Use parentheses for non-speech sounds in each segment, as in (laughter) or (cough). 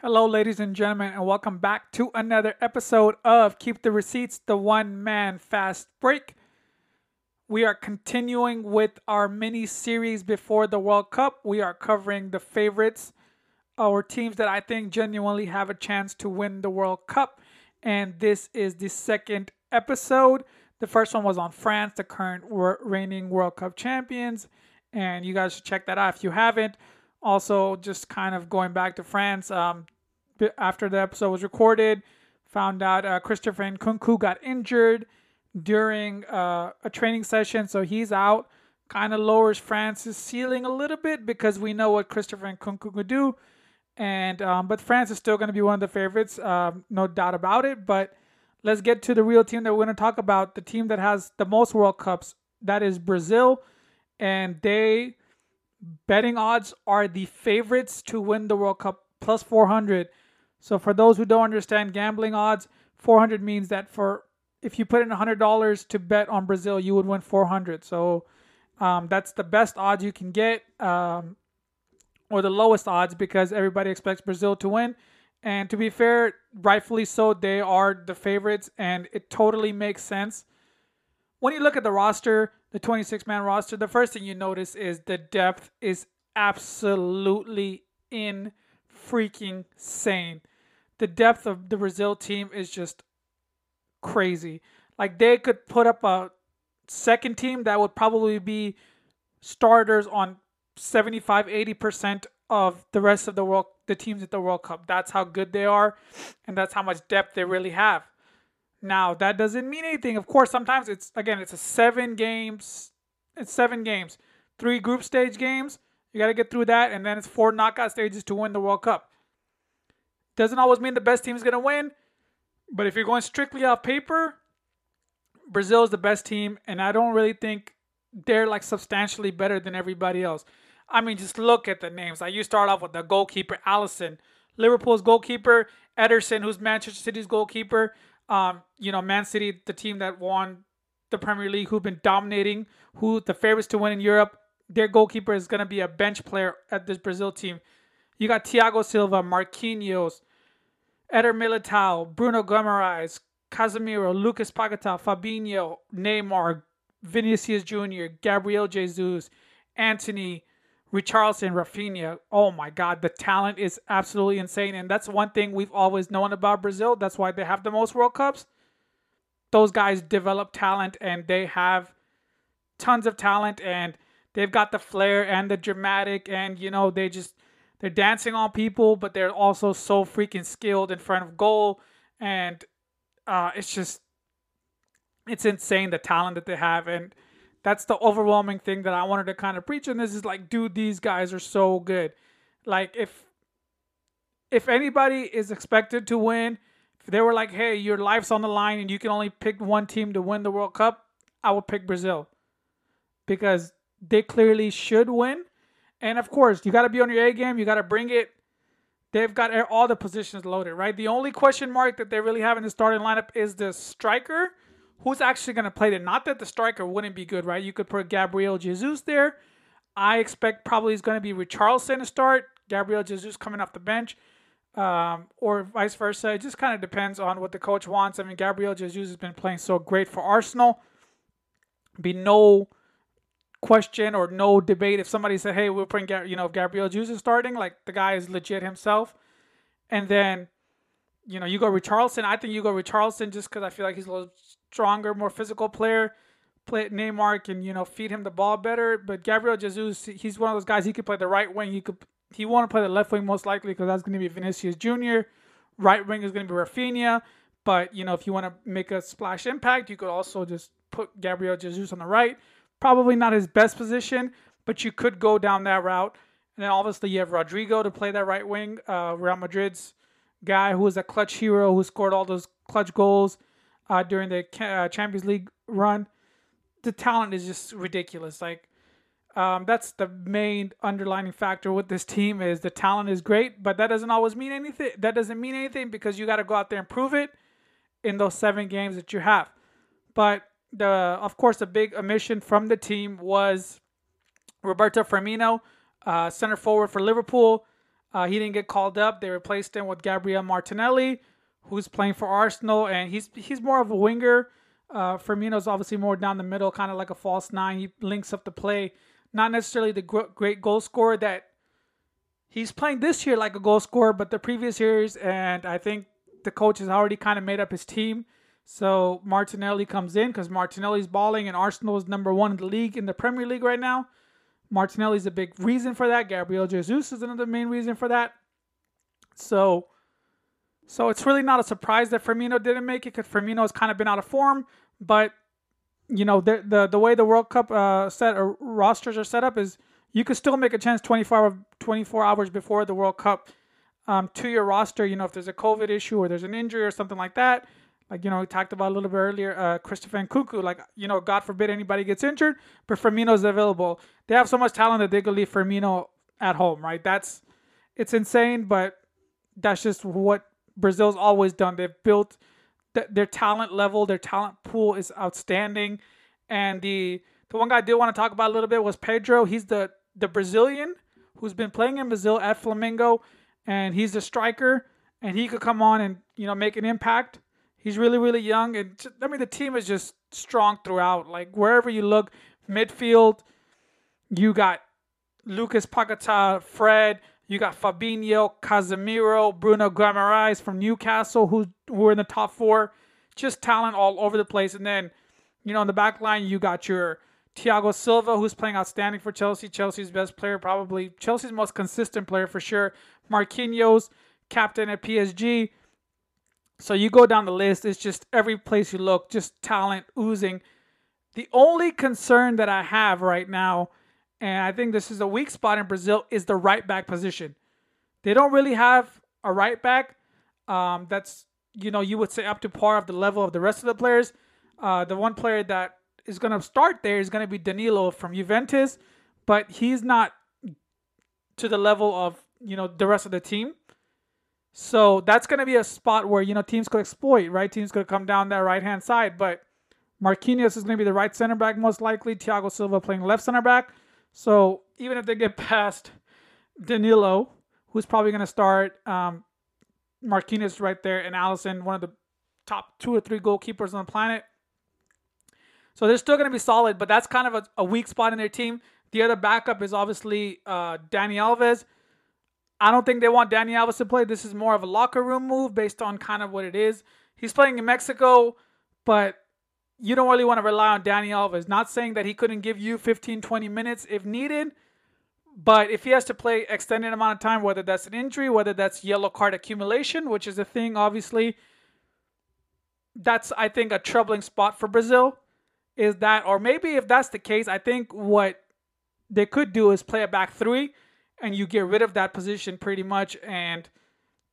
Hello, ladies and gentlemen, and welcome back to another episode of Keep the Receipts, the one man fast break. We are continuing with our mini series before the World Cup. We are covering the favorites, our teams that I think genuinely have a chance to win the World Cup. And this is the second episode. The first one was on France, the current reigning World Cup champions. And you guys should check that out if you haven't. Also, just kind of going back to France, um, after the episode was recorded, found out uh, Christopher Nkunku got injured during uh, a training session, so he's out. Kind of lowers France's ceiling a little bit because we know what Christopher Nkunku could do, and um, but France is still going to be one of the favorites, um, no doubt about it. But let's get to the real team that we're going to talk about. The team that has the most World Cups, that is Brazil, and they betting odds are the favorites to win the World Cup plus 400. So for those who don't understand gambling odds, 400 means that for if you put in $100 to bet on Brazil, you would win 400. So um, that's the best odds you can get, um, or the lowest odds because everybody expects Brazil to win. And to be fair, rightfully so, they are the favorites, and it totally makes sense. When you look at the roster, the 26 man roster, the first thing you notice is the depth is absolutely in freaking sane. The depth of the Brazil team is just crazy. Like they could put up a second team that would probably be starters on 75 80% of the rest of the world the teams at the World Cup. That's how good they are and that's how much depth they really have. Now, that doesn't mean anything. Of course, sometimes it's again, it's a 7 games it's 7 games. 3 group stage games. You got to get through that and then it's four knockout stages to win the World Cup. Doesn't always mean the best team is going to win, but if you're going strictly off paper, Brazil is the best team, and I don't really think they're like substantially better than everybody else. I mean, just look at the names. Like you start off with the goalkeeper, Alisson, Liverpool's goalkeeper, Ederson, who's Manchester City's goalkeeper. Um, you know, Man City, the team that won the Premier League, who've been dominating, who the favorites to win in Europe. Their goalkeeper is going to be a bench player at this Brazil team. You got Thiago Silva, Marquinhos, Eder Militao, Bruno Guimaraes, Casemiro, Lucas Paquetá, Fabinho, Neymar, Vinicius Jr., Gabriel Jesus, Antony, Richarlison, Raphinha. Oh my God, the talent is absolutely insane. And that's one thing we've always known about Brazil. That's why they have the most World Cups. Those guys develop talent and they have tons of talent and they've got the flair and the dramatic and, you know, they just they're dancing on people, but they're also so freaking skilled in front of goal, and uh, it's just it's insane the talent that they have, and that's the overwhelming thing that I wanted to kind of preach. And this is like, dude, these guys are so good. Like if if anybody is expected to win, if they were like, hey, your life's on the line and you can only pick one team to win the World Cup, I would pick Brazil because they clearly should win and of course, you got to be on your A game. You got to bring it. They've got all the positions loaded, right? The only question mark that they really have in the starting lineup is the striker. Who's actually going to play it? Not that the striker wouldn't be good, right? You could put Gabriel Jesus there. I expect probably is going to be Richarlison to start. Gabriel Jesus coming off the bench, um, or vice versa. It just kind of depends on what the coach wants. I mean, Gabriel Jesus has been playing so great for Arsenal. Be no question or no debate if somebody said, "Hey, we're putting you know if Gabriel Jesus is starting," like the guy is legit himself, and then you know you go with Richarlison. I think you go with Richarlison just because I feel like he's a little stronger, more physical player. Play Neymar can you know feed him the ball better, but Gabriel Jesus, he's one of those guys. He could play the right wing. He could he want to play the left wing most likely because that's going to be Vinicius Junior. Right wing is going to be Raphinha. But you know if you want to make a splash impact, you could also just put Gabriel Jesus on the right Probably not his best position, but you could go down that route. And then obviously you have Rodrygo to play that right wing, uh, Real Madrid's guy who was a clutch hero who scored all those clutch goals uh, during the uh, Champions League run. The talent is just ridiculous. Like um, that's the main underlining factor with this team is the talent is great, but that doesn't always mean anything. That doesn't mean anything because you got to go out there and prove it in those seven games that you have. But the of course the big omission from the team was Roberto Firmino, uh, center forward for Liverpool. Uh, he didn't get called up. They replaced him with Gabriel Martinelli, who's playing for Arsenal, and he's he's more of a winger. Uh, Firmino's obviously more down the middle, kind of like a false nine. He links up the play, not necessarily the gr- great goal scorer that he's playing this year like a goal scorer, but the previous years, and I think the coach has already kind of made up his team. So Martinelli comes in because Martinelli's balling, and Arsenal is number one in the league in the Premier League right now. Martinelli's a big reason for that. Gabriel Jesus is another main reason for that. So, so it's really not a surprise that Firmino didn't make it because Firmino has kind of been out of form. But you know, the the, the way the World Cup uh, set or rosters are set up is you could still make a chance 24, 24 hours before the World Cup um, to your roster. You know, if there's a COVID issue or there's an injury or something like that, like you know, we talked about a little bit earlier, uh, Christopher Nkunku. Like you know, God forbid anybody gets injured, but Firmino's available. They have so much talent that they could leave Firmino at home, right? That's it's insane, but that's just what Brazil's always done. They've built th- their talent level, their talent pool is outstanding, and the the one guy I did want to talk about a little bit was Pedro. He's the the Brazilian who's been playing in Brazil at Flamengo, and he's a striker, and he could come on and you know make an impact. He's really, really young, and I mean the team is just strong throughout. Like wherever you look, midfield, you got Lucas Paquetá, Fred, you got Fabinho, Casemiro, Bruno Guimaraes from Newcastle, who are in the top four. Just talent all over the place, and then you know in the back line you got your Thiago Silva, who's playing outstanding for Chelsea. Chelsea's best player, probably Chelsea's most consistent player for sure. Marquinhos, captain at PSG. So you go down the list, it's just every place you look, just talent oozing. The only concern that I have right now, and I think this is a weak spot in Brazil, is the right back position. They don't really have a right back um, that's, you know, you would say up to par of the level of the rest of the players. Uh, the one player that is going to start there is going to be Danilo from Juventus, but he's not to the level of, you know, the rest of the team. So that's going to be a spot where, you know, teams could exploit, right? Teams could come down that right hand side. But Marquinhos is going to be the right center back, most likely. Thiago Silva playing left center back. So even if they get past Danilo, who's probably going to start, um, Marquinhos right there, and Alisson, one of the top two or three goalkeepers on the planet. So they're still going to be solid, but that's kind of a, a, weak spot in their team. The other backup is obviously uh, Dani Alves. I don't think they want Dani Alves to play. This is more of a locker room move based on kind of what it is. He's playing in Mexico, but you don't really want to rely on Dani Alves. Not saying that he couldn't give you 15, 20 minutes if needed, but if he has to play extended amount of time, whether that's an injury, whether that's yellow card accumulation, which is a thing, obviously, that's I think a troubling spot for Brazil. Is that, or maybe if that's the case, I think what they could do is play a back three and you get rid of that position pretty much. And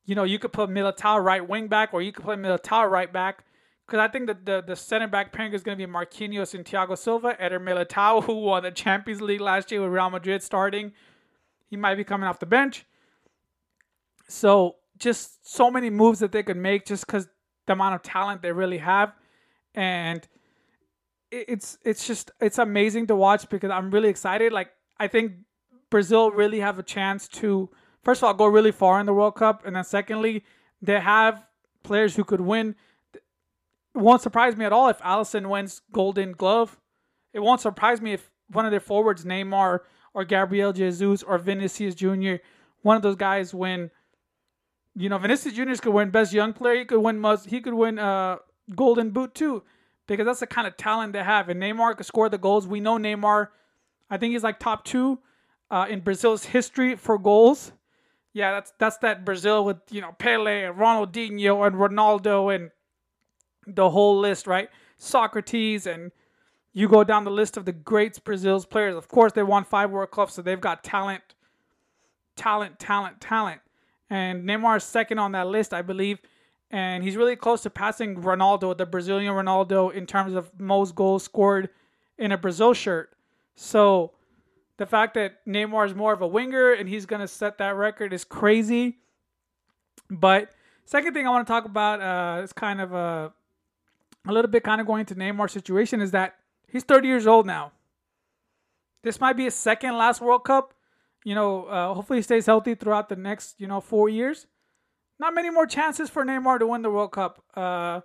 you know, you could put Militao right wing back, or you could play Militao right back. Because I think that the, the center back pairing is going to be Marquinhos and Thiago Silva. Eder Militao, who won the Champions League last year with Real Madrid starting, he might be coming off the bench. So just so many moves that they could make just because the amount of talent they really have, and it's it's just it's amazing to watch because I'm really excited. Like I think Brazil really have a chance to, first of all, go really far in the World Cup, and then secondly, they have players who could win. It won't surprise me at all if Alisson wins Golden Glove. It won't surprise me if one of their forwards, Neymar or Gabriel Jesus or Vinicius Jr., one of those guys win. You know, Vinicius Jr. could win Best Young Player. He could win. He could win uh, Golden Boot too, because that's the kind of talent they have. And Neymar could score the goals. We know Neymar. I think he's like top two uh, in Brazil's history for goals. Yeah, that's that's that Brazil with you know Pele and Ronaldinho and Ronaldo and the whole list, right? Socrates and you go down the list of the greats Brazil's players. Of course, they won five World Cups, so they've got talent, talent, talent, talent. And Neymar is second on that list, I believe, and he's really close to passing Ronaldo, the Brazilian Ronaldo, in terms of most goals scored in a Brazil shirt. So the fact that Neymar is more of a winger and he's going to set that record is crazy. But second thing I want to talk about uh, is kind of a, a little bit kind of going to Neymar's situation is that he's 30 years old now. This might be his second last World Cup. you know, uh, hopefully he stays healthy throughout the next, you know, four years. Not many more chances for Neymar to win the World Cup. Uh,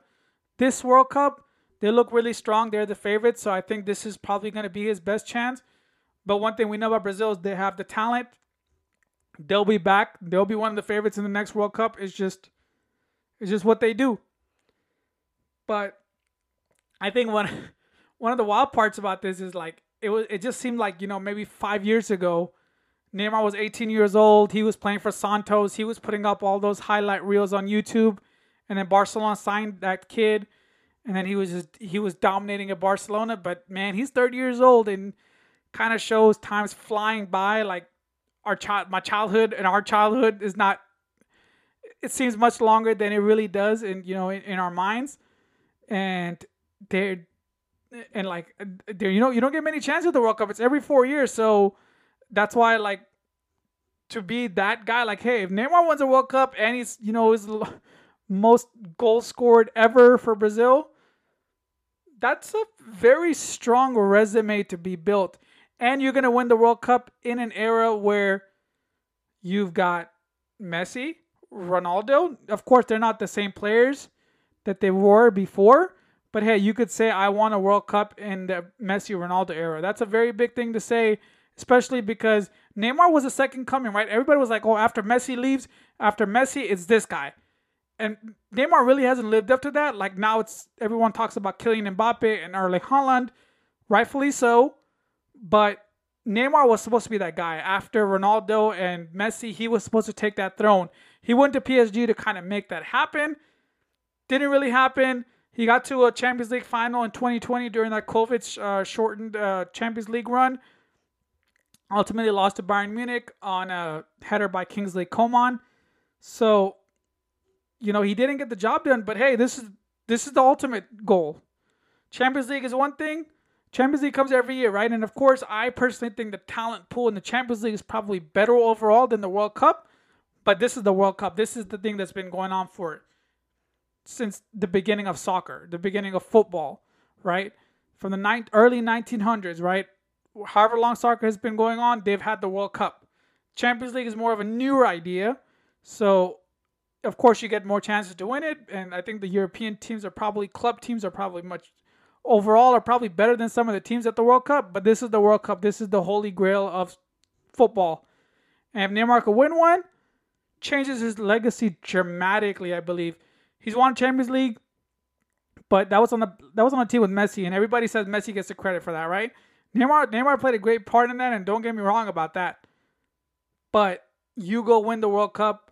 this World Cup, they look really strong. They're the favorites, so I think this is probably going to be his best chance. But one thing we know about Brazil is they have the talent. They'll be back. They'll be one of the favorites in the next World Cup. It's just, it's just what they do. But I think one, (laughs) one of the wild parts about this is like it was. It just seemed like you know maybe five years ago, Neymar was 18 years old. He was playing for Santos. He was putting up all those highlight reels on YouTube, and then Barcelona signed that kid, and then he was just he was dominating at Barcelona. But man, he's 30 years old and kind of shows time's flying by. Like our child, my childhood and our childhood is not. It seems much longer than it really does, in you know, in, in our minds, and they're and like there, you know, you don't get many chances at the World Cup. It's every four years, so that's why like to be that guy. Like, hey, if Neymar wins a World Cup and he's you know his most goals scored ever for Brazil, that's a very strong resume to be built and you're to win the World Cup in an era where you've got Messi, Ronaldo. Of course, they're not the same players that they were before, but hey, you could say I won a World Cup in the Messi Ronaldo era. That's a very big thing to say, especially because Neymar was a second coming, right? Everybody was like, "Oh, after Messi leaves, after Messi, it's this guy." And Neymar really hasn't lived up to that. Like now it's everyone talks about Kylian Mbappe and Erling Haaland, rightfully so. But Neymar was supposed to be that guy. After Ronaldo and Messi, he was supposed to take that throne. He went to PSG to kind of make that happen. Didn't really happen. He got to a Champions League final in 2020 during that COVID uh, shortened uh, Champions League run. Ultimately lost to Bayern Munich on a header by Kingsley Coman. So, you know, he didn't get the job done, but hey, this is this is the ultimate goal. Champions League is one thing. Champions League comes every year, right? And of course, I personally think the talent pool in the Champions League is probably better overall than the World Cup. But this is the World Cup. This is the thing that's been going on for since the beginning of soccer, the beginning of football, right? From the ni- early 1900s, right? However long soccer has been going on, they've had the World Cup. Champions League is more of a newer idea. So, of course, you get more chances to win it. And I think the European teams are probably, club teams are probably much overall are probably better than some of the teams at the World Cup, but this is the World Cup. This is the holy grail of football. And if Neymar could win one, changes his legacy dramatically, I believe. He's won Champions League, but that was on the that was on a team with Messi, and everybody says Messi gets the credit for that, right? Neymar Neymar played a great part in that, and don't get me wrong about that. But you go win the World Cup,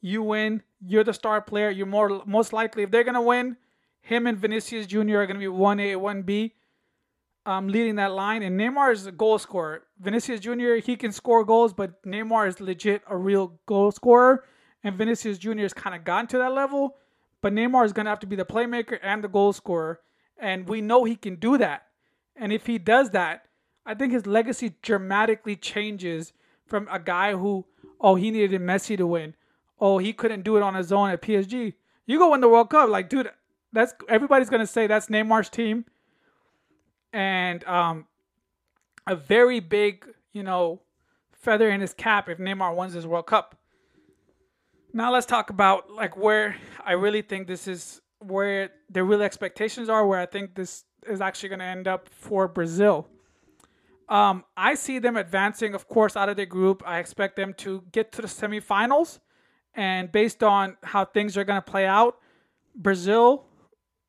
you win, you're the star player, you're more most likely if they're gonna win, him and Vinicius Jr. are to be 1A, 1B, um, leading that line. And Neymar is a goal scorer. Vinicius Jr., he can score goals, but Neymar is legit a real goal scorer. And Vinicius Jr. has kind of gotten to that level. But Neymar is going to have to be the playmaker and the goal scorer. And we know he can do that. And if he does that, I think his legacy dramatically changes from a guy who, oh, he needed Messi to win. Oh, he couldn't do it on his own at PSG. You go win the World Cup. Like, dude, that's everybody's gonna say that's Neymar's team, and um, a very big you know feather in his cap if Neymar wins this World Cup. Now let's talk about like where I really think this is where the real expectations are, where I think this is actually going to end up for Brazil. Um, I see them advancing, of course, out of their group. I expect them to get to the semifinals, and based on how things are going to play out, Brazil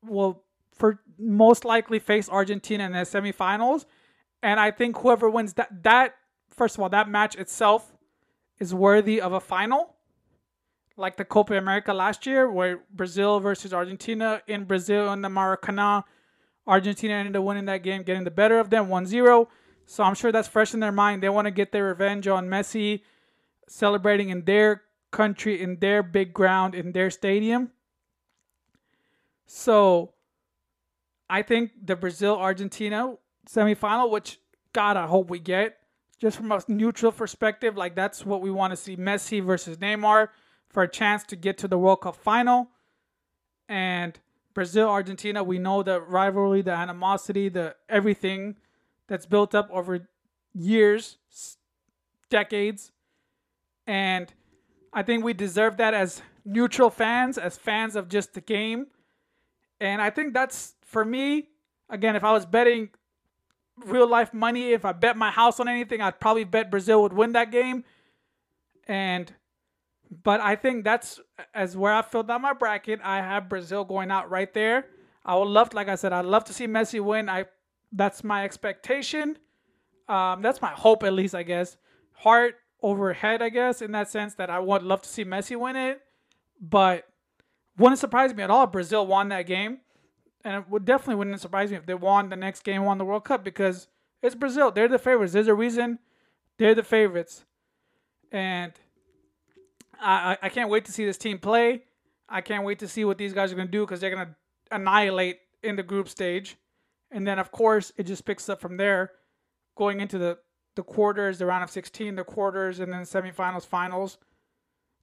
will for most likely face Argentina in the semifinals. And I think whoever wins that that first of all, that match itself is worthy of a final. Like the Copa America last year, where Brazil versus Argentina in Brazil in the Maracanã. Argentina ended up winning that game, getting the better of them 1 0. So I'm sure that's fresh in their mind. They want to get their revenge on Messi celebrating in their country, in their big ground, in their stadium. So I think the Brazil Argentina semifinal, which God, I hope we get, just from a neutral perspective, like that's what we want to see Messi versus Neymar for a chance to get to the World Cup final. And Brazil Argentina, we know the rivalry, the animosity, the everything that's built up over years decades. And I think we deserve that as neutral fans, as fans of just the game. And I think that's for me, again, if I was betting real life money, if I bet my house on anything, I'd probably bet Brazil would win that game. And but I think that's as where I filled out my bracket. I have Brazil going out right there. I would love, like I said, I'd love to see Messi win. I that's my expectation. Um, that's my hope, at least, I guess. Heart over head, I guess, in that sense that I would love to see Messi win it, but wouldn't surprise me at all if Brazil won that game, and it would definitely wouldn't surprise me if they won the next game, won the World Cup because it's Brazil. They're the favorites. There's a reason they're the favorites, and I I can't wait to see this team play. I can't wait to see what these guys are gonna do because they're gonna annihilate in the group stage, and then of course it just picks up from there, going into the the quarters, the round of 16, the quarters, and then semifinals, finals.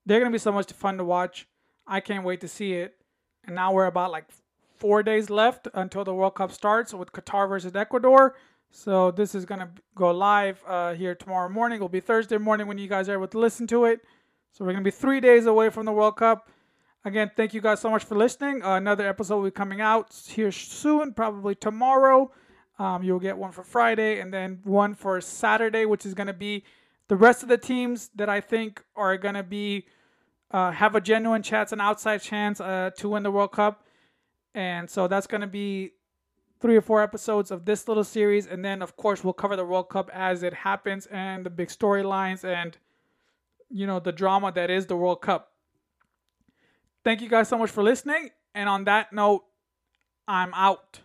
They're gonna be so much fun to watch. I can't wait to see it. And now we're about like four days left until the World Cup starts with Qatar versus Ecuador. So this is gonna go live uh, here tomorrow morning. It'll be Thursday morning when you guys are able to listen to it. So we're gonna be three days away from the World Cup. Again, thank you guys so much for listening. Uh, another episode will be coming out here soon, probably tomorrow. Um, you'll get one for Friday and then one for Saturday, which is going to be the rest of the teams that I think are going to be uh, have a genuine chance, an outside chance uh, to win the World Cup. And so that's going to be three or four episodes of this little series. And then, of course, we'll cover the World Cup as it happens and the big storylines and, you know, the drama that is the World Cup. Thank you guys so much for listening. And on that note, I'm out.